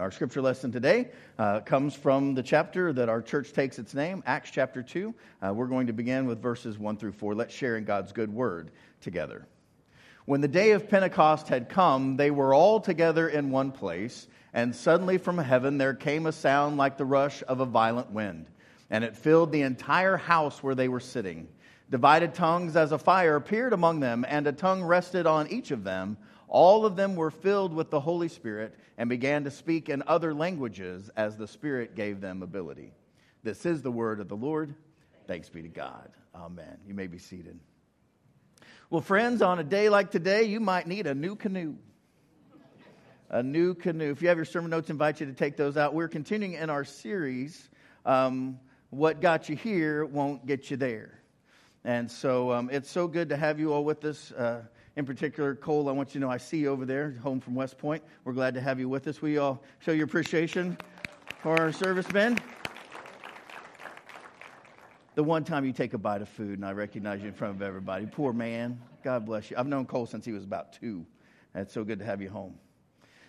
Our scripture lesson today uh, comes from the chapter that our church takes its name, Acts chapter 2. Uh, we're going to begin with verses 1 through 4. Let's share in God's good word together. When the day of Pentecost had come, they were all together in one place, and suddenly from heaven there came a sound like the rush of a violent wind, and it filled the entire house where they were sitting. Divided tongues as a fire appeared among them, and a tongue rested on each of them. All of them were filled with the Holy Spirit and began to speak in other languages as the Spirit gave them ability. This is the word of the Lord. Thanks be to God. Amen. You may be seated. Well, friends, on a day like today, you might need a new canoe. A new canoe. If you have your sermon notes, I invite you to take those out. We're continuing in our series, um, What Got You Here Won't Get You There. And so um, it's so good to have you all with us. Uh, in particular, Cole, I want you to know I see you over there, home from West Point. We're glad to have you with us. We all show your appreciation for our servicemen. The one time you take a bite of food and I recognize you in front of everybody. Poor man. God bless you. I've known Cole since he was about two. It's so good to have you home.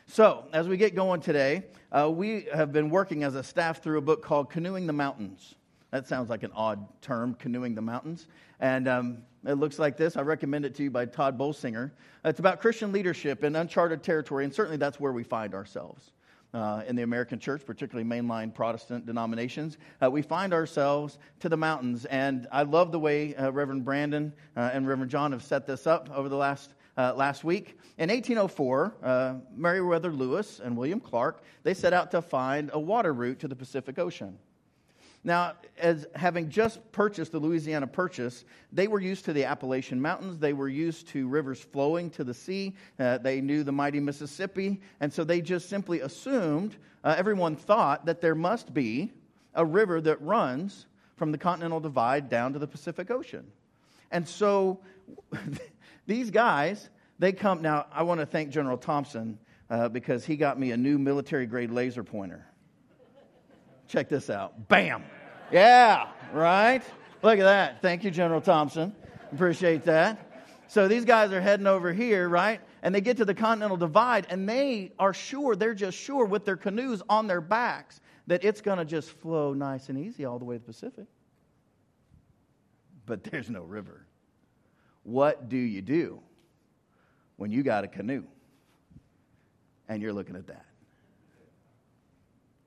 So, as we get going today, uh, we have been working as a staff through a book called Canoeing the Mountains. That sounds like an odd term, canoeing the mountains. And um, it looks like this. I recommend it to you by Tod Bolsinger. It's about Christian leadership in uncharted territory, and certainly that's where we find ourselves. Uh, in the American church, particularly mainline Protestant denominations, uh, we find ourselves to the mountains. And I love the way uh, Reverend Brandon uh, and Reverend John have set this up over the last uh, last week. In 1804, uh, Meriwether Lewis and William Clark they set out to find a water route to the Pacific Ocean. Now, as having just purchased the Louisiana Purchase, they were used to the Appalachian Mountains. They were used to rivers flowing to the sea. Uh, they knew the mighty Mississippi. And so they just simply assumed, uh, everyone thought, that there must be a river that runs from the Continental Divide down to the Pacific Ocean. And so these guys, they come. Now, I want to thank General Thompson uh, because he got me a new military grade laser pointer. Check this out. Bam. Yeah, right? Look at that. Thank you, General Thompson. Appreciate that. So these guys are heading over here, right? And they get to the Continental Divide, and they are sure, they're just sure with their canoes on their backs that it's going to just flow nice and easy all the way to the Pacific. But there's no river. What do you do when you got a canoe and you're looking at that?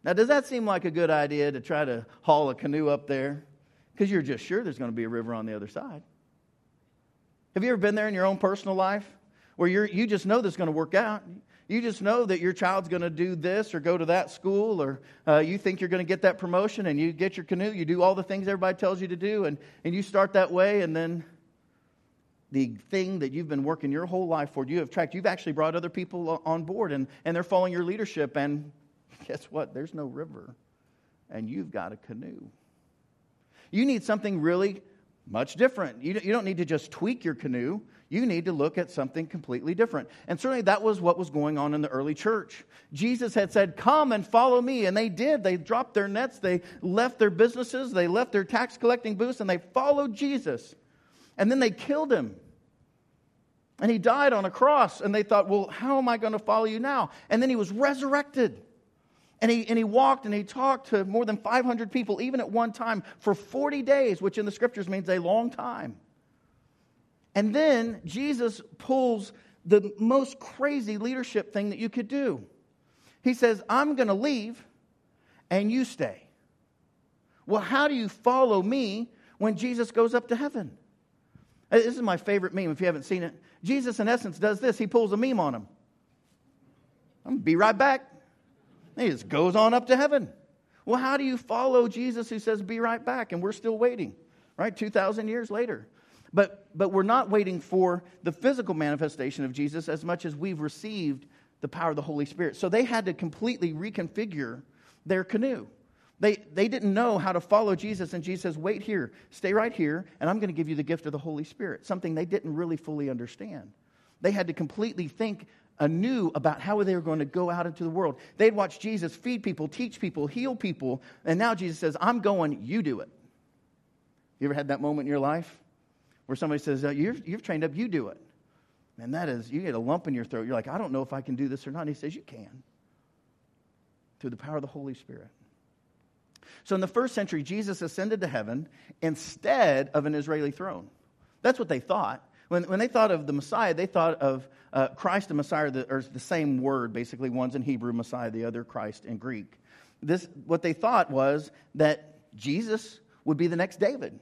Now, does that seem like a good idea to try to haul a canoe up there? Because you're just sure there's going to be a river on the other side. Have you ever been there in your own personal life where you're, you just know this is going to work out? You just know that your child's going to do this or go to that school, or uh, you think you're going to get that promotion, and you get your canoe, you do all the things everybody tells you to do, and, and you start that way, and then the thing that you've been working your whole life for, you have tracked, you've actually brought other people on board, and, and they're following your leadership, and guess what? There's no river, and you've got a canoe. You need something really much different. You don't need to just tweak your canoe. You need to look at something completely different. And certainly that was what was going on in the early church. Jesus had said, Come and follow me. And they did. They dropped their nets, they left their businesses, they left their tax collecting booths, and they followed Jesus. And then they killed him. And he died on a cross. And they thought, Well, how am I going to follow you now? And then he was resurrected. And he, and he walked and he talked to more than 500 people, even at one time, for 40 days, which in the scriptures means a long time. And then Jesus pulls the most crazy leadership thing that you could do. He says, I'm going to leave and you stay. Well, how do you follow me when Jesus goes up to heaven? Uh, this is my favorite meme if you haven't seen it. Jesus, in essence, does this. He pulls a meme on him. I'm going to be right back. He just goes on up to heaven. Well, how do you follow Jesus who says, be right back? And we're still waiting, right? 2,000 years later. But, but we're not waiting for the physical manifestation of Jesus as much as we've received the power of the Holy Spirit. So they had to completely reconfigure their canoe. They, they didn't know how to follow Jesus, and Jesus says, Wait here, stay right here, and I'm going to give you the gift of the Holy Spirit, something they didn't really fully understand. They had to completely think anew about how they were going to go out into the world. They'd watch Jesus feed people, teach people, heal people, and now Jesus says, I'm going, you do it. You ever had that moment in your life where somebody says, uh, you have trained up, you do it? And that is, you get a lump in your throat. You're like, I don't know if I can do this or not. And he says, You can. through the power of the Holy Spirit. So in the first century, Jesus ascended to heaven instead of an Israeli throne. That's what they thought. When, when they thought of the Messiah, they thought of uh, Christ and Messiah, or the same word, basically. One's in Hebrew, Messiah, the other Christ in Greek. This, what they thought was that Jesus would be the next David,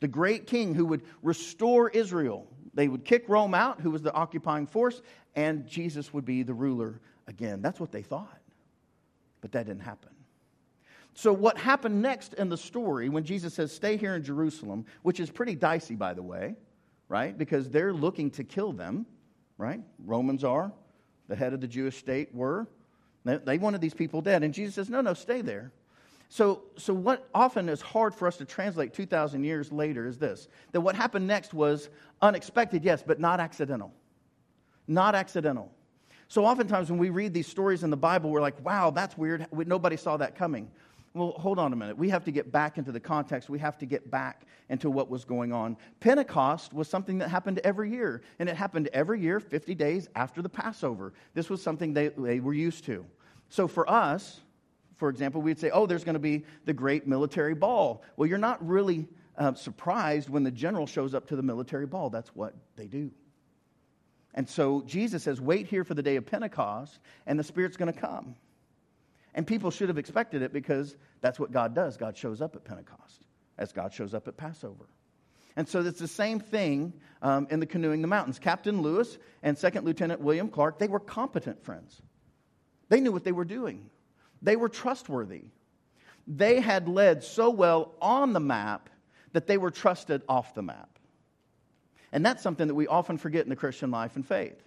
the great king who would restore Israel. They would kick Rome out, who was the occupying force, and Jesus would be the ruler again. That's what they thought. But that didn't happen. So, what happened next in the story when Jesus says, Stay here in Jerusalem, which is pretty dicey, by the way, right? Because they're looking to kill them, right? Romans are, the head of the Jewish state were. They wanted these people dead. And Jesus says, No, no, stay there. So, so what often is hard for us to translate 2,000 years later is this that what happened next was unexpected, yes, but not accidental. Not accidental. So oftentimes when we read these stories in the Bible, we're like, wow, that's weird. Nobody saw that coming. Well, hold on a minute. We have to get back into the context. We have to get back into what was going on. Pentecost was something that happened every year, and it happened every year, 50 days after the Passover. This was something they, they were used to. So for us, for example, we'd say, oh, there's going to be the great military ball. Well, you're not really uh, surprised when the general shows up to the military ball. That's what they do. And so Jesus says, wait here for the day of Pentecost, and the Spirit's going to come. And people should have expected it because that's what God does. God shows up at Pentecost, as God shows up at Passover. And so it's the same thing um, in the canoeing the mountains. Captain Lewis and Second Lieutenant William Clark, they were competent friends. They knew what they were doing, they were trustworthy. They had led so well on the map that they were trusted off the map. And that's something that we often forget in the Christian life and faith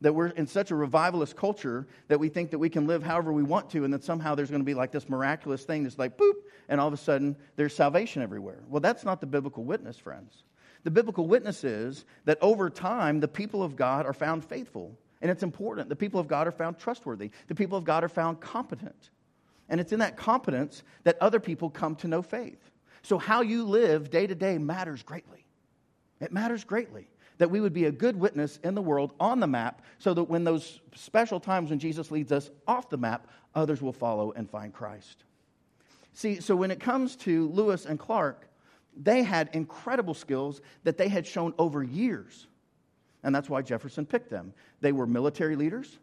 that we're in such a revivalist culture that we think that we can live however we want to, and that somehow there's going to be like this miraculous thing that's like boop, and all of a sudden there's salvation everywhere. Well, that's not the biblical witness, friends. The biblical witness is that over time, the people of God are found faithful. And it's important. The people of God are found trustworthy. The people of God are found competent. And it's in that competence that other people come to know faith. So, how you live day to day matters greatly. It matters greatly that we would be a good witness in the world on the map so that when those special times when Jesus leads us off the map, others will follow and find Christ. See, so when it comes to Lewis and Clark, they had incredible skills that they had shown over years. And that's why Jefferson picked them. They were military leaders,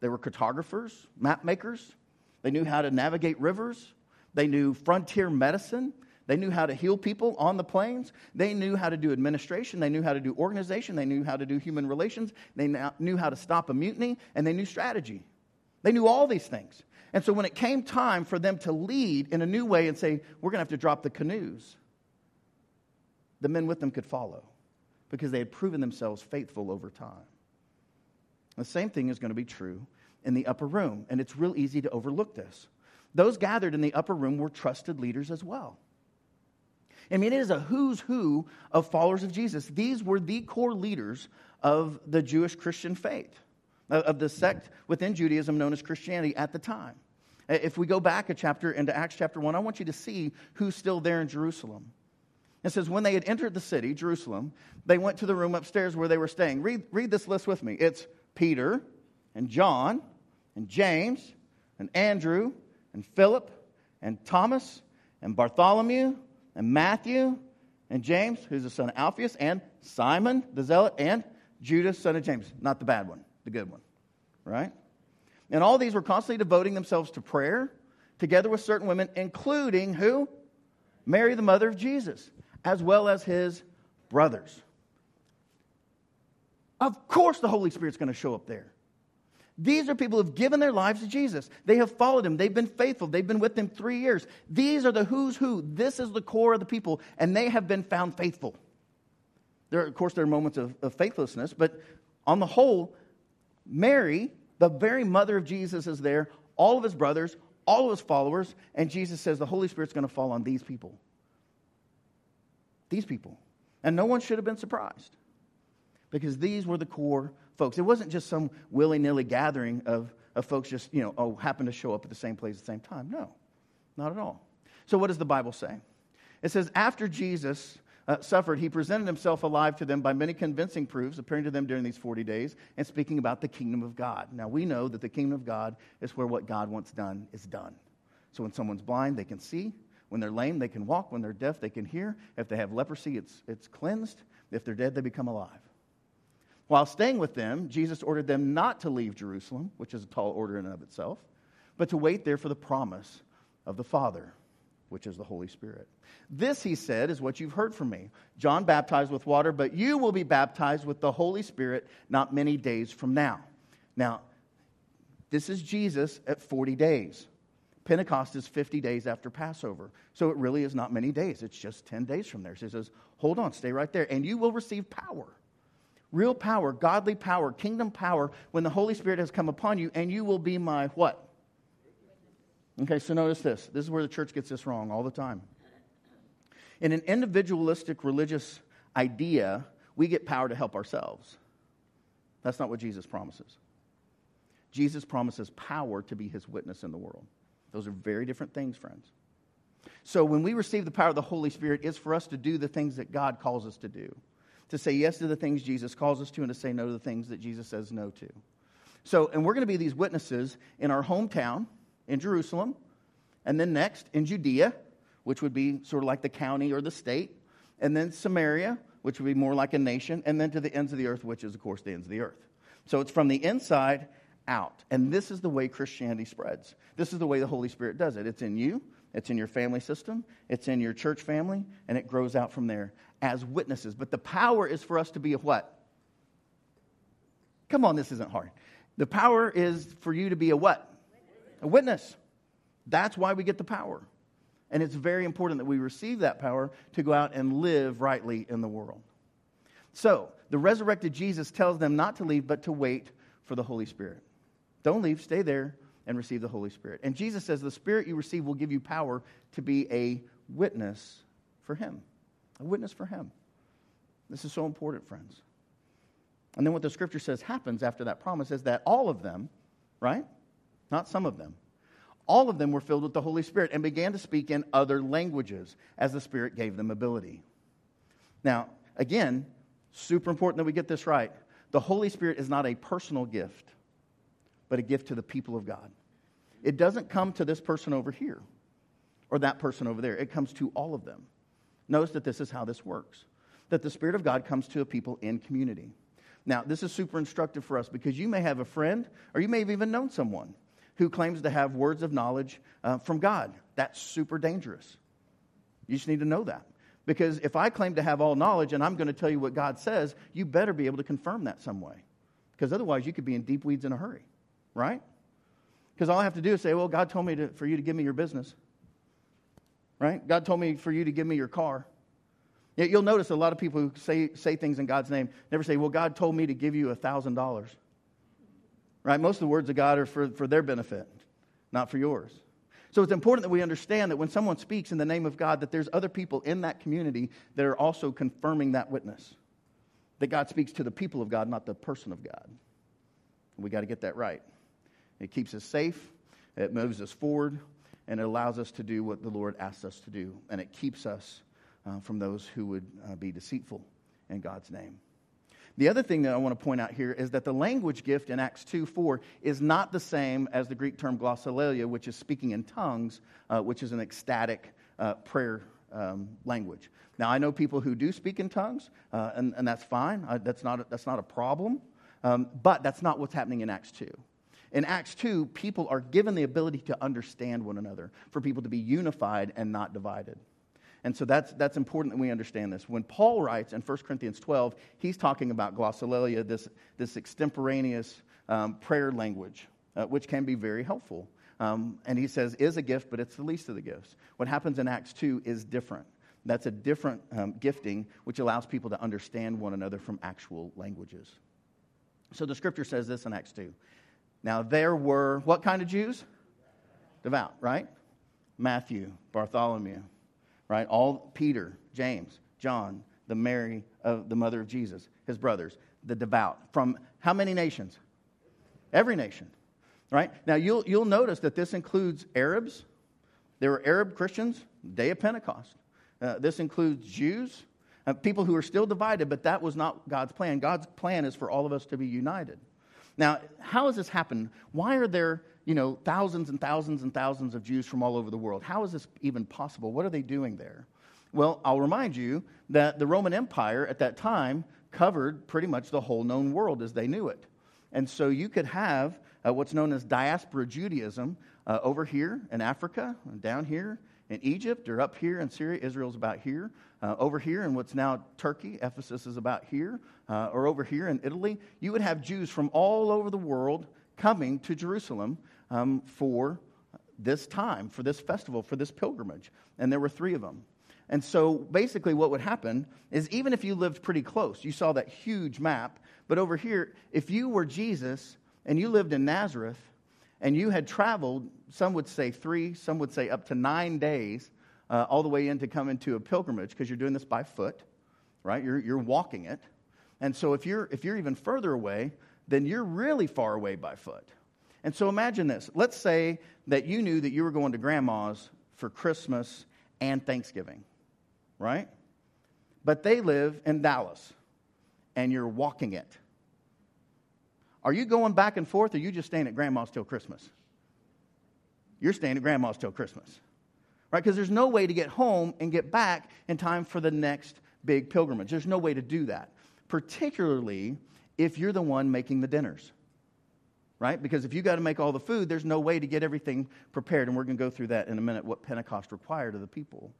they were cartographers, map makers, they knew how to navigate rivers, they knew frontier medicine, they knew how to heal people on the plains. They knew how to do administration. They knew how to do organization. They knew how to do human relations. They knew how to stop a mutiny, and they knew strategy. They knew all these things. And so when it came time for them to lead in a new way and say, we're going to have to drop the canoes, the men with them could follow because they had proven themselves faithful over time. The same thing is going to be true in the upper room, and it's real easy to overlook this. Those gathered in the upper room were trusted leaders as well. I mean, it is a who's who of followers of Jesus. These were the core leaders of the Jewish Christian faith, of the sect within Judaism known as Christianity at the time. If we go back a chapter into Acts chapter 1, I want you to see who's still there in Jerusalem. It says, when they had entered the city, Jerusalem, they went to the room upstairs where they were staying. Read, read this list with me. It's Peter and John and James and Andrew and Philip and Thomas and Bartholomew and Matthew and James, who's the son of Alphaeus, and Simon the Zealot, and Judas, son of James. Not the bad one, the good one, right? And all these were constantly devoting themselves to prayer together with certain women, including who? Mary, the mother of Jesus, as well as his brothers. Of course, the Holy Spirit's going to show up there. These are people who've given their lives to Jesus. They have followed him. They've been faithful. They've been with him three years. These are the who's who. This is the core of the people, and they have been found faithful. There, of course, there are moments of, of faithlessness, but on the whole, Mary, the very mother of Jesus, is there, all of his brothers, all of his followers, and Jesus says the Holy Spirit's going to fall on these people. These people. And no one should have been surprised because these were the core folks. It wasn't just some willy nilly gathering of, of folks just, you know, oh, happen to show up at the same place at the same time. No, not at all. So, what does the Bible say? It says, after Jesus uh, suffered, he presented himself alive to them by many convincing proofs, appearing to them during these 40 days, and speaking about the kingdom of God. Now, we know that the kingdom of God is where what God wants done is done. So when someone's blind, they can see. When they're lame, they can walk. When they're deaf, they can hear. If they have leprosy, it's, it's cleansed. If they're dead, they become alive. While staying with them, Jesus ordered them not to leave Jerusalem, which is a tall order in and of itself, but to wait there for the promise of the Father, which is the Holy Spirit. This, he said, is what you've heard from me. John baptized with water, but you will be baptized with the Holy Spirit not many days from now. Now, this is Jesus at 40 days. Pentecost is 50 days after Passover. So it really is not many days. It's just 10 days from there. So he says, hold on, stay right there, and you will receive power. Real power, godly power, kingdom power when the Holy Spirit has come upon you, and you will be my what? Okay, so notice this. This is where the church gets this wrong all the time. In an individualistic religious idea, we get power to help ourselves. That's not what Jesus promises. Jesus promises power to be his witness in the world. Those are very different things, friends. So when we receive the power of the Holy Spirit, it's for us to do the things that God calls us to do. To say yes to the things Jesus calls us to and to say no to the things that Jesus says no to. So, and we're going to be these witnesses in our hometown in Jerusalem, and then next in Judea, which would be sort of like the county or the state, and then Samaria, which would be more like a nation, and then to the ends of the earth, which is, of course, the ends of the earth. So it's from the inside out. And this is the way Christianity spreads. This is the way the Holy Spirit does it. It's in you, it's in your family system, it's in your church family, and it grows out from there as witnesses. But the power is for us to be a what? Come on, this isn't hard. The power is for you to be a what? A witness. That's why we get the power. And it's very important that we receive that power to go out and live rightly in the world. So, the resurrected Jesus tells them not to leave, but to wait for the Holy Spirit. Don't leave, stay there and receive the Holy Spirit. And Jesus says, The Spirit you receive will give you power to be a witness for Him. A witness for Him. This is so important, friends. And then what the scripture says happens after that promise is that all of them, right? Not some of them, all of them were filled with the Holy Spirit and began to speak in other languages as the Spirit gave them ability. Now, again, super important that we get this right. The Holy Spirit is not a personal gift, but a gift to the people of God. It doesn't come to this person over here or that person over there, it comes to all of them. Notice that this is how this works that the Spirit of God comes to a people in community. Now, this is super instructive for us because you may have a friend or you may have even known someone who claims to have words of knowledge uh, from God. That's super dangerous. You just need to know that. Because if I claim to have all knowledge and I'm going to tell you what God says, you better be able to confirm that some way. Because otherwise, you could be in deep weeds in a hurry, right? Because all I have to do is say, well, God told me to, for you to give me your business, right? God told me for you to give me your car. Yet you'll notice a lot of people who say, say things in God's name never say, well, God told me to give you a $1,000. Right? Most of the words of God are for, for their benefit, not for yours. So it's important that we understand that when someone speaks in the name of God, that there's other people in that community that are also confirming that witness. That God speaks to the people of God, not the person of God. We got to get that right. It keeps us safe, it moves us forward, and it allows us to do what the Lord asks us to do. And it keeps us uh, from those who would uh, be deceitful in God's name. The other thing that I want to point out here is that the language gift in Acts 2 4 is not the same as the Greek term glossolalia, which is speaking in tongues, uh, which is an ecstatic uh, prayer um, language. Now, I know people who do speak in tongues, uh, and, and, that's fine. That's, not a, that's not a problem. Um, but that's not what's happening in Acts 2. In Acts 2, people are given the ability to understand one another, for people to be unified and not divided. And so that's, that's important that we understand this. When Paul writes in 1 Corinthians 12, he's talking about glossolalia, this, this extemporaneous um, prayer language, uh, which can be very helpful. Um, and he says, is a gift, but it's the least of the gifts. What happens in Acts 2 is different. That's a different um, gifting, which allows people to understand one another from actual languages. So the scripture says this in Acts 2. Now, there were what kind of Jews? Devout, right? Matthew, Bartholomew, right? All Peter, James, John, the Mary of the mother of Jesus, his brothers, the devout. From how many nations? Every nation. Right? Now you'll you'll notice that this includes Arabs. There were Arab Christians, day of Pentecost. Uh, this includes Jews. Uh, people who are still divided, but that was not God's plan. God's plan is for all of us to be united. Now, how has this happened? Why are there, you know, thousands and thousands and thousands of Jews from all over the world? How is this even possible? What are they doing there? Well, I'll remind you that the Roman Empire at that time covered pretty much the whole known world as they knew it. And so you could have uh, what's known as diaspora Judaism uh, over here in Africa, down here in Egypt, or up here in Syria. Israel's about here. Uh, over here in what's now Turkey, Ephesus is about here, uh, or over here in Italy. You would have Jews from all over the world coming to Jerusalem um, for this time, for this festival, for this pilgrimage. And there were three of them. And so basically, what would happen is even if you lived pretty close, you saw that huge map, but over here, if you were Jesus and you lived in Nazareth and you had traveled, some would say three, some would say up to nine days, uh, all the way in to come into a pilgrimage because you're doing this by foot, right? You're, you're walking it. And so if you're, if you're even further away, then you're really far away by foot. And so imagine this. Let's say that you knew that you were going to grandma's for Christmas and Thanksgiving right? But they live in Dallas, and you're walking it. Are you going back and forth, or you just staying at grandma's till Christmas? You're staying at grandma's till Christmas, right? Because there's no way to get home and get back in time for the next big pilgrimage. There's no way to do that, particularly if you're the one making the dinners, right? Because if you got to make all the food, there's no way to get everything prepared. And we're going to go through that in a minute, what Pentecost required of the people.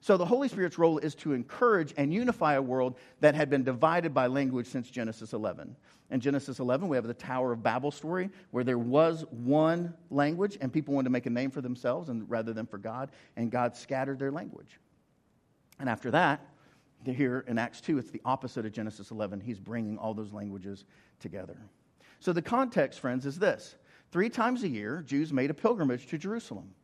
So the Holy Spirit's role is to encourage and unify a world that had been divided by language since Genesis 11. In Genesis 11, we have the Tower of Babel story where there was one language and people wanted to make a name for themselves and rather than for God, and God scattered their language. And after that, here in Acts 2, it's the opposite of Genesis 11. He's bringing all those languages together. So the context, friends, is this. Three times a year, Jews made a pilgrimage to Jerusalem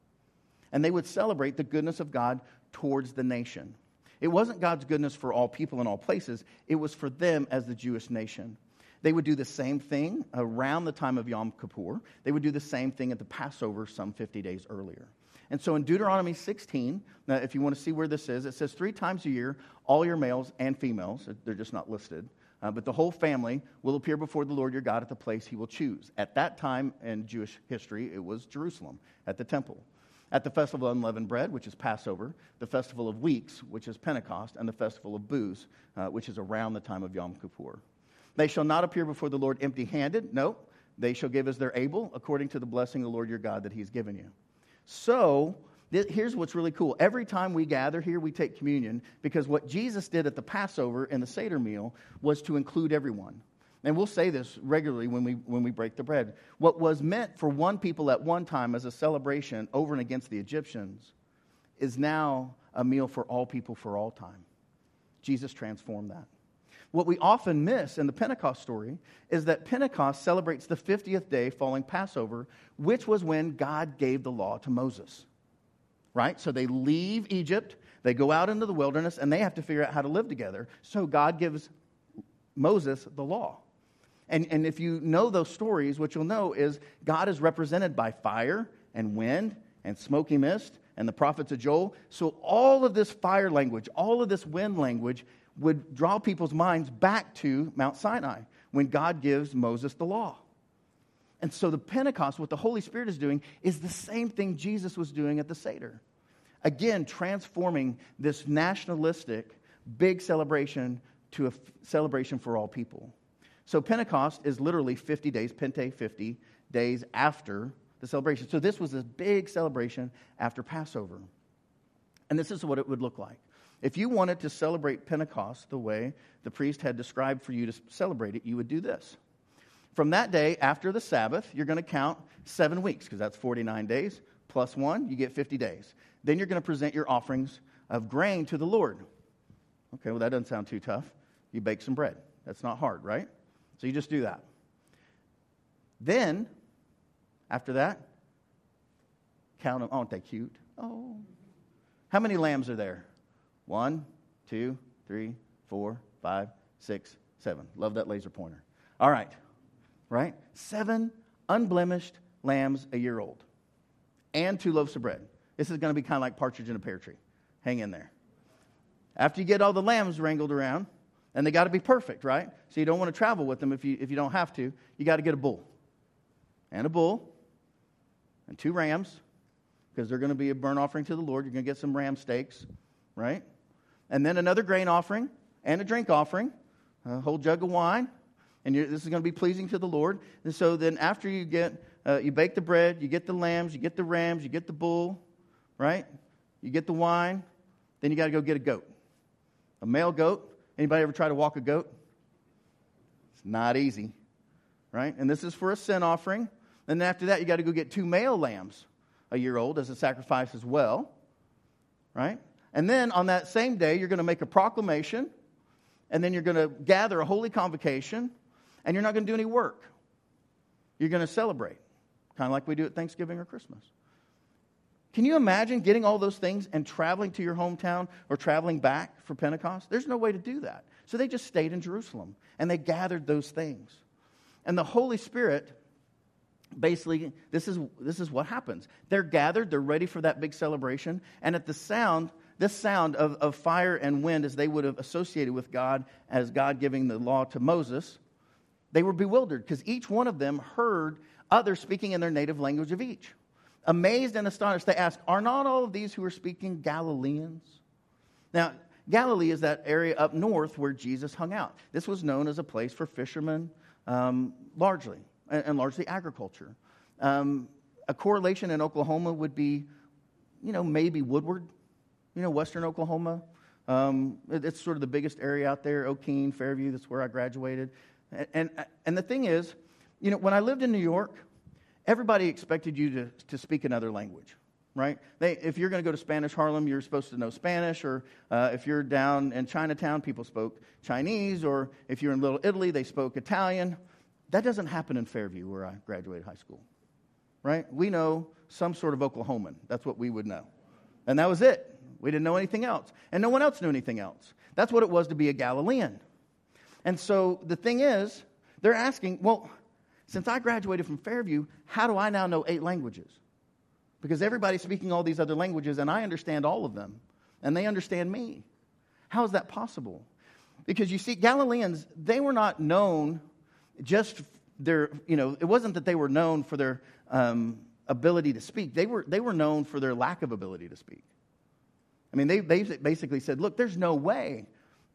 and they would celebrate the goodness of God towards the nation. It wasn't God's goodness for all people in all places, it was for them as the Jewish nation. They would do the same thing around the time of Yom Kippur. They would do the same thing at the Passover some 50 days earlier. And so in Deuteronomy 16, now if you want to see where this is, it says three times a year, all your males and females, they're just not listed, uh, but the whole family will appear before the Lord your God at the place he will choose. At that time in Jewish history, it was Jerusalem, at the temple at the festival of unleavened bread, which is Passover, the festival of weeks, which is Pentecost, and the festival of booths, uh, which is around the time of Yom Kippur. They shall not appear before the Lord empty handed. No, they shall give as they're able, according to the blessing of the Lord your God that he's given you. So, th- here's what's really cool. Every time we gather here, we take communion because what Jesus did at the Passover and the Seder meal was to include everyone and we'll say this regularly when we, when we break the bread. What was meant for one people at one time as a celebration over and against the Egyptians is now a meal for all people for all time. Jesus transformed that. What we often miss in the Pentecost story is that Pentecost celebrates the 50th day following Passover, which was when God gave the law to Moses. Right? So they leave Egypt, they go out into the wilderness, and they have to figure out how to live together. So God gives Moses the law. And, and if you know those stories, what you'll know is God is represented by fire and wind and smoky mist and the prophets of Joel. So all of this fire language, all of this wind language would draw people's minds back to Mount Sinai when God gives Moses the law. And so the Pentecost, what the Holy Spirit is doing, is the same thing Jesus was doing at the Seder. Again, transforming this nationalistic big celebration to a f- celebration for all people. So Pentecost is literally 50 days, Pente 50 days after the celebration. So this was a big celebration after Passover. And this is what it would look like. If you wanted to celebrate Pentecost the way the priest had described for you to celebrate it, you would do this. From that day after the Sabbath, you're going to count seven weeks because that's 49 days. Plus one, you get 50 days. Then you're going to present your offerings of grain to the Lord. Okay, well, that doesn't sound too tough. You bake some bread. That's not hard, right? So you just do that. Then, after that, count them. Oh, aren't they cute? Oh. How many lambs are there? One, two, three, four, five, six, seven. Love that laser pointer. All right. Right? Seven unblemished lambs a year old. And two loaves of bread. This is going to be kind of like partridge in a pear tree. Hang in there. after you get all the lambs wrangled around, and they got to be perfect, right? So you don't want to travel with them if you, if you don't have to. You got to get a bull. And a bull, and two rams, because they're going to be a burnt offering to the Lord. You're going to get some ram steaks, right? And then another grain offering and a drink offering, a whole jug of wine. And this is going to be pleasing to the Lord. And so then after you get, uh, you bake the bread, you get the lambs, you get the rams, you get the bull, right? You get the wine. Then you got to go get a goat, a male goat. Anybody ever try to walk a goat? It's not easy, right? And this is for a sin offering. And after that, you got to go get two male lambs a year old as a sacrifice as well, right? And then on that same day, you're going to make a proclamation, and then you're going to gather a holy convocation, and you're not going to do any work. You're going to celebrate, kind of like we do at Thanksgiving or Christmas. Can you imagine getting all those things and traveling to your hometown or traveling back for Pentecost? There's no way to do that. So they just stayed in Jerusalem and they gathered those things. And the Holy Spirit basically this is this is what happens. They're gathered, they're ready for that big celebration, and at the sound this sound of, of fire and wind, as they would have associated with God as God giving the law to Moses, they were bewildered because each one of them heard others speaking in their native language of each. Amazed and astonished, they asked, Are not all of these who are speaking Galileans? Now, Galilee is that area up north where Jesus hung out. This was known as a place for fishermen, um, largely, and, and, largely agriculture. Um, a correlation in Oklahoma would be, you know, maybe Woodward, you know, western Oklahoma. Um, it, it's sort of the biggest area out there, Okeene, Fairview, that's where I graduated. And, and, and the thing is, you know, when I lived in New York, everybody expected you to, to speak another language, right? They, if you're going to go to Spanish Harlem, you're supposed to know Spanish, or uh, if you're down in Chinatown, people spoke Chinese, or if you're in Little Italy, they spoke Italian. That doesn't happen in Fairview, where I graduated high school, right? We know some sort of Oklahoman. That's what we would know. And that was it. We didn't know anything else. And no one else knew anything else. That's what it was to be a Galilean. And so the thing is, they're asking, well, since I graduated from Fairview, how do I now know eight languages? Because everybody's speaking all these other languages, and I understand all of them, and they understand me. How is that possible? Because you see, Galileans, they were not known just their, you know, it wasn't that they were known for their um, ability to speak, they were, they were known for their lack of ability to speak. I mean, they basically said, look, there's no way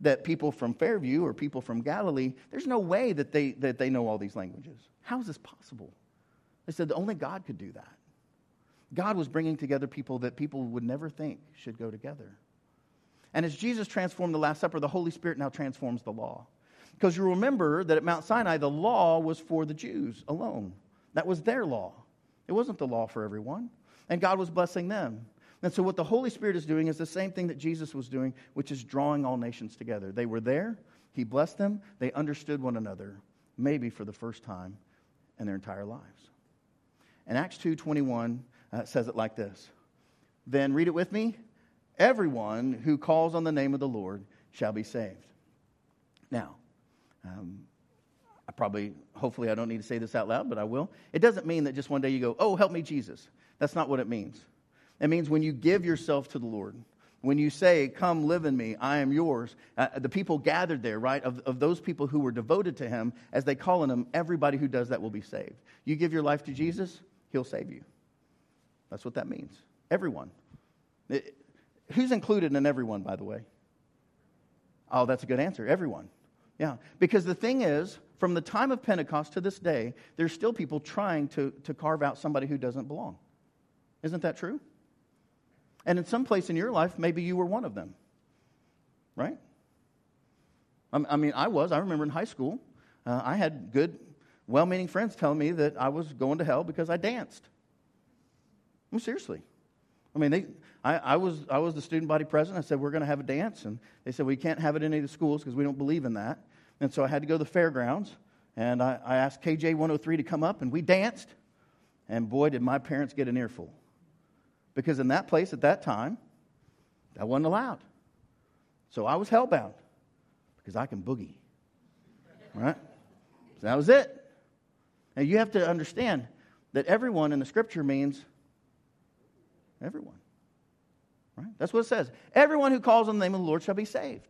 that people from Fairview or people from Galilee, there's no way that they, that they know all these languages. How is this possible? They said only God could do that. God was bringing together people that people would never think should go together. And as Jesus transformed the Last Supper, the Holy Spirit now transforms the law. Because you remember that at Mount Sinai, the law was for the Jews alone. That was their law. It wasn't the law for everyone. And God was blessing them. And so, what the Holy Spirit is doing is the same thing that Jesus was doing, which is drawing all nations together. They were there, He blessed them, they understood one another, maybe for the first time in their entire lives. And Acts 2.21 uh, says it like this. Then read it with me. Everyone who calls on the name of the Lord shall be saved. Now, um, I probably, hopefully, I don't need to say this out loud, but I will. It doesn't mean that just one day you go, oh, help me, Jesus. That's not what it means. It means when you give yourself to the Lord, when you say, Come live in me, I am yours, uh, the people gathered there, right, of, of those people who were devoted to him, as they call on him, everybody who does that will be saved. You give your life to Jesus, he'll save you. That's what that means. Everyone. It, who's included in everyone, by the way? Oh, that's a good answer. Everyone. Yeah. Because the thing is, from the time of Pentecost to this day, there's still people trying to, to carve out somebody who doesn't belong. Isn't that true? And in some place in your life, maybe you were one of them, right? I mean, I was. I remember in high school, uh, I had good, well meaning friends telling me that I was going to hell because I danced. I mean, seriously. I mean, they, I, I, was, I was the student body president. I said, We're going to have a dance. And they said, We can't have it in any of the schools because we don't believe in that. And so I had to go to the fairgrounds. And I, I asked KJ 103 to come up, and we danced. And boy, did my parents get an earful. Because in that place at that time, that wasn't allowed. So I was hellbound because I can boogie. Right? So that was it. Now you have to understand that everyone in the scripture means everyone. Right? That's what it says. Everyone who calls on the name of the Lord shall be saved.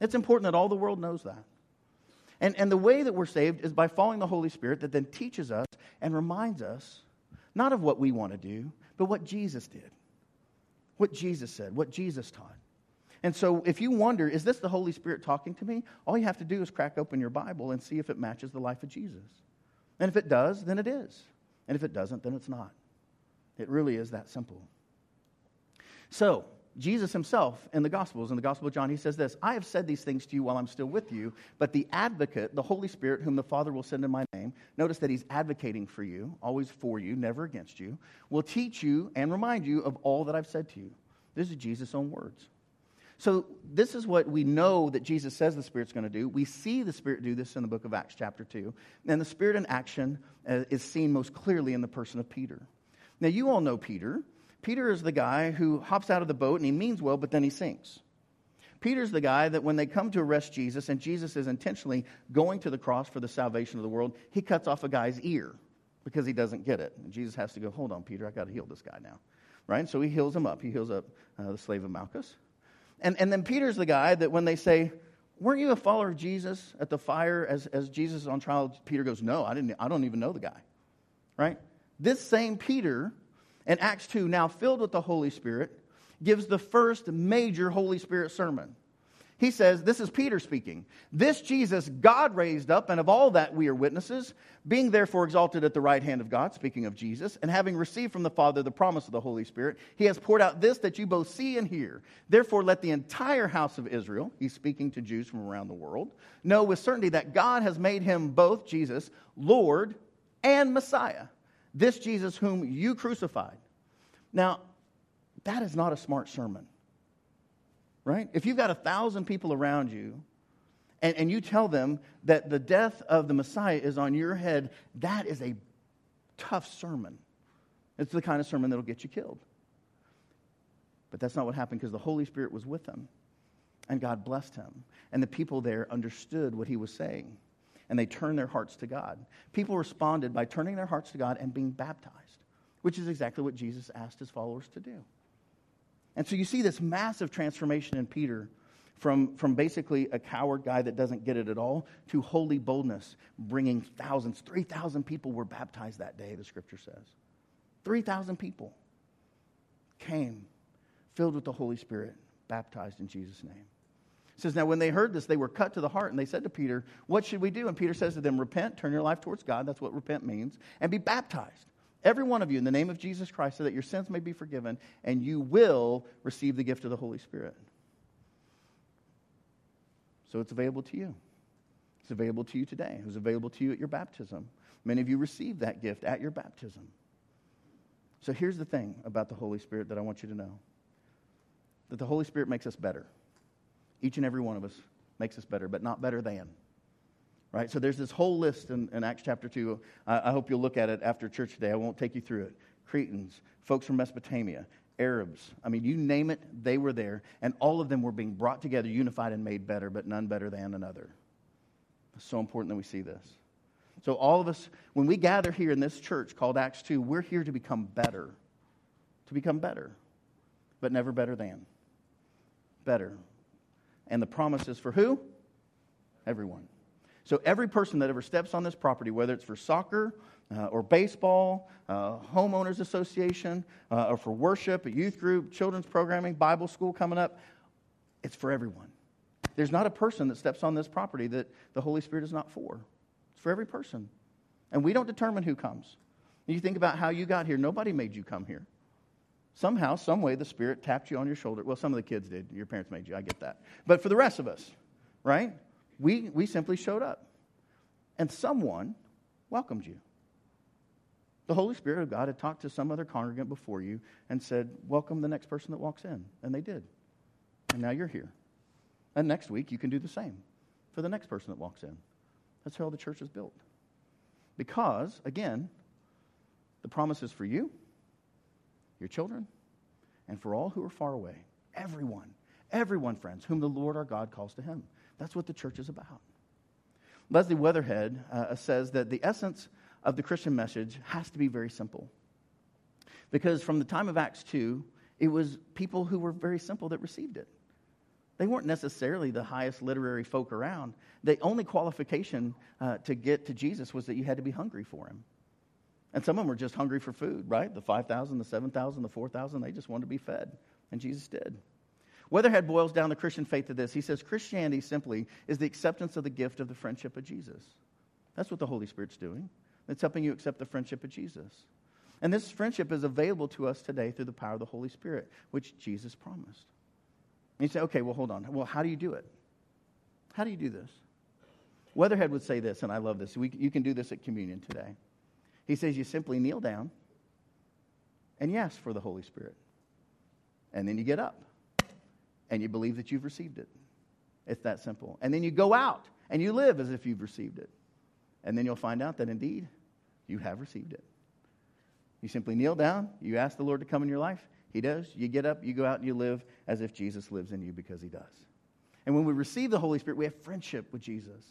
It's important that all the world knows that. And, and the way that we're saved is by following the Holy Spirit that then teaches us and reminds us not of what we want to do, but what Jesus did, what Jesus said, what Jesus taught. And so if you wonder, is this the Holy Spirit talking to me? All you have to do is crack open your Bible and see if it matches the life of Jesus. And if it does, then it is. And if it doesn't, then it's not. It really is that simple. So, Jesus himself in the Gospels, in the Gospel of John, he says this I have said these things to you while I'm still with you, but the advocate, the Holy Spirit, whom the Father will send in my name, notice that he's advocating for you, always for you, never against you, will teach you and remind you of all that I've said to you. This is Jesus' own words. So, this is what we know that Jesus says the Spirit's going to do. We see the Spirit do this in the book of Acts, chapter 2. And the Spirit in action uh, is seen most clearly in the person of Peter. Now, you all know Peter. Peter is the guy who hops out of the boat and he means well, but then he sinks. Peter's the guy that when they come to arrest Jesus and Jesus is intentionally going to the cross for the salvation of the world, he cuts off a guy's ear because he doesn't get it. And Jesus has to go, hold on, Peter, I got to heal this guy now. Right? So he heals him up. He heals up uh, the slave of Malchus. And, and then Peter's the guy that when they say, weren't you a follower of Jesus at the fire as, as Jesus is on trial? Peter goes, no, I, didn't, I don't even know the guy. Right? This same Peter and Acts 2, now filled with the Holy Spirit, gives the first major Holy Spirit sermon. He says, This is Peter speaking. This Jesus God raised up, and of all that we are witnesses, being therefore exalted at the right hand of God, speaking of Jesus, and having received from the Father the promise of the Holy Spirit, he has poured out this that you both see and hear. Therefore, let the entire house of Israel, he's speaking to Jews from around the world, know with certainty that God has made him both, Jesus, Lord and Messiah this Jesus whom you crucified. Now, that is not a smart sermon, right? If you've got a thousand people around you and, and you tell them that the death of the Messiah is on your head, that is a tough sermon. It's the kind of sermon that'll get you killed. But that's not what happened because the Holy Spirit was with him and God blessed him. And the people there understood what he was saying and they turned their hearts to God. People responded by turning their hearts to God and being baptized, which is exactly what Jesus asked his followers to do. And so you see this massive transformation in Peter from, from basically a coward guy that doesn't get it at all to holy boldness, bringing thousands. 3,000 people were baptized that day, the scripture says. 3,000 people came filled with the Holy Spirit, baptized in Jesus' name. It says, Now when they heard this, they were cut to the heart, and they said to Peter, What should we do? And Peter says to them, Repent, turn your life towards God. That's what repent means. And be baptized, every one of you, in the name of Jesus Christ, so that your sins may be forgiven, and you will receive the gift of the Holy Spirit. So it's available to you. It's available to you today. It was available to you at your baptism. Many of you received that gift at your baptism. So here's the thing about the Holy Spirit that I want you to know that the Holy Spirit makes us better. Each and every one of us makes us better, but not better than. Right? So there's this whole list in, in Acts chapter 2. I, I hope you'll look at it after church today. I won't take you through it. Cretans, folks from Mesopotamia, Arabs. I mean, you name it, they were there. And all of them were being brought together, unified, and made better, but none better than another. It's so important that we see this. So, all of us, when we gather here in this church called Acts 2, we're here to become better. To become better, but never better than. Better. And the promise is for who? Everyone. So every person that ever steps on this property, whether it's for soccer uh, or baseball, uh, homeowners association, uh, or for worship, a youth group, children's programming, Bible school coming up, it's for everyone. There's not a person that steps on this property that the Holy Spirit is not for. It's for every person. And we don't determine who comes. You think about how you got here. Nobody made you come here. Somehow, some way, the Spirit tapped you on your shoulder. Well, some of the kids did. Your parents made you. I get that. But for the rest of us, right? We, we simply showed up. And someone welcomed you. The Holy Spirit of God had talked to some other congregant before you and said, Welcome the next person that walks in. And they did. And now you're here. And next week, you can do the same for the next person that walks in. That's how the church is built. Because, again, the promise is for you your children, and for all who are far away. Everyone, everyone, friends, whom the Lord our God calls to him. That's what the church is about. Leslie Weatherhead uh, says that the essence of the Christian message has to be very simple. Because from the time of Acts 2, It was people who were very simple that received it. They weren't necessarily the highest literary folk around. The only qualification uh, to get to Jesus was that you had to be hungry for him. And some of them were just hungry for food, right? The 5,000, the 7,000, the 4,000, they just wanted to be fed. And Jesus did. Weatherhead boils down the Christian faith to this. He says Christianity simply is the acceptance of the gift of the friendship of Jesus. That's what the Holy Spirit's doing. It's helping you accept the friendship of Jesus. And this friendship is available to us today through the power of the Holy Spirit, which Jesus promised. And you say, okay, well, hold on. Well, how do you do it? How do you do this? Weatherhead would say this, and I love this. We, you can do this at communion today. He says, you simply kneel down and you ask for the Holy Spirit. And then you get up and you believe that you've received it. It's that simple. And then you go out and you live as if you've received it. And then you'll find out that indeed you have received it. You simply kneel down, you ask the Lord to come in your life. He does. You get up, you go out, and you live as if Jesus lives in you because he does. And when we receive the Holy Spirit, we have friendship with Jesus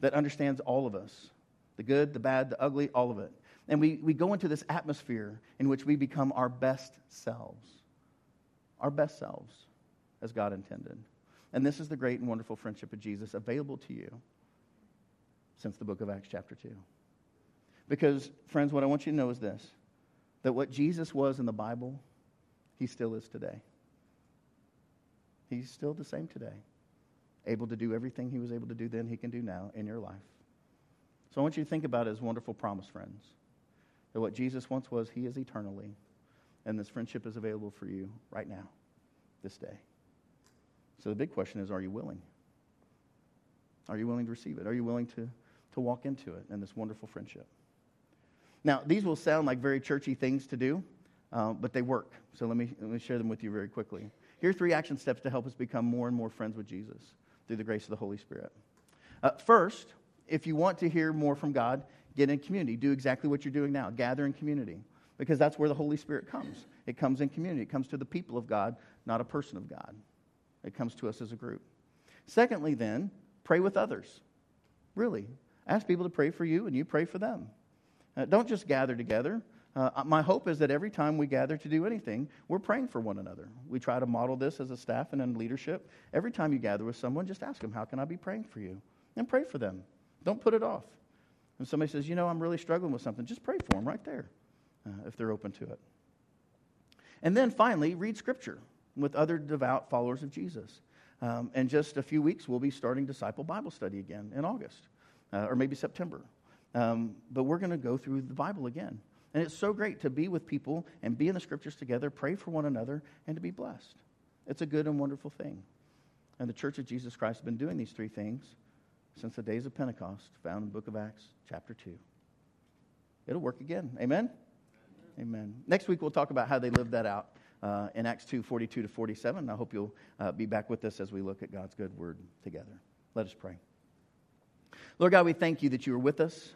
that understands all of us the good, the bad, the ugly, all of it. And we, we go into this atmosphere in which we become our best selves. Our best selves as God intended. And this is the great and wonderful friendship of Jesus available to you since the book of Acts, chapter 2. Because, friends, what I want you to know is this that what Jesus was in the Bible, he still is today. He's still the same today. Able to do everything he was able to do then, he can do now in your life. So I want you to think about his wonderful promise, friends. That what Jesus once was, he is eternally. And this friendship is available for you right now, this day. So the big question is are you willing? Are you willing to receive it? Are you willing to, to walk into it and this wonderful friendship? Now, these will sound like very churchy things to do, uh, but they work. So let me, let me share them with you very quickly. Here are three action steps to help us become more and more friends with Jesus through the grace of the Holy Spirit. Uh, first, if you want to hear more from God, get in community. Do exactly what you're doing now gather in community, because that's where the Holy Spirit comes. It comes in community, it comes to the people of God, not a person of God. It comes to us as a group. Secondly, then, pray with others. Really. Ask people to pray for you and you pray for them. Uh, don't just gather together. Uh, my hope is that every time we gather to do anything, we're praying for one another. We try to model this as a staff and in leadership. Every time you gather with someone, just ask them, How can I be praying for you? And pray for them. Don't put it off. If somebody says, You know, I'm really struggling with something, just pray for them right there uh, if they're open to it. And then finally, read Scripture with other devout followers of Jesus. Um, in just a few weeks, we'll be starting Disciple Bible Study again in August uh, or maybe September. Um, but we're going to go through the Bible again. And it's so great to be with people and be in the scriptures together, pray for one another, and to be blessed. It's a good and wonderful thing. And the Church of Jesus Christ has been doing these three things since the days of Pentecost, found in the book of Acts, chapter 2. It'll work again. Amen? Amen. Next week, we'll talk about how they lived that out uh, in Acts 2 42 to 47. I hope you'll uh, be back with us as we look at God's good word together. Let us pray. Lord God, we thank you that you are with us.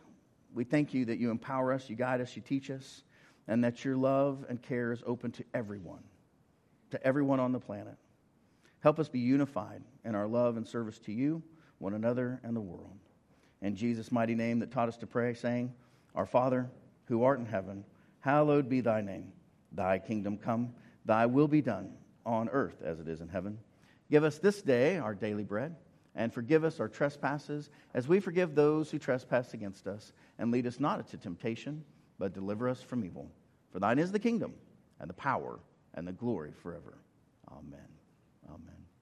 We thank you that you empower us, you guide us, you teach us, and that your love and care is open to everyone, to everyone on the planet. Help us be unified in our love and service to you, one another, and the world. In Jesus' mighty name that taught us to pray, saying, Our Father, who art in heaven, hallowed be thy name. Thy kingdom come, thy will be done on earth as it is in heaven. Give us this day our daily bread and forgive us our trespasses as we forgive those who trespass against us. And lead us not into temptation, but deliver us from evil. For thine is the kingdom, and the power, and the glory forever. Amen. Amen.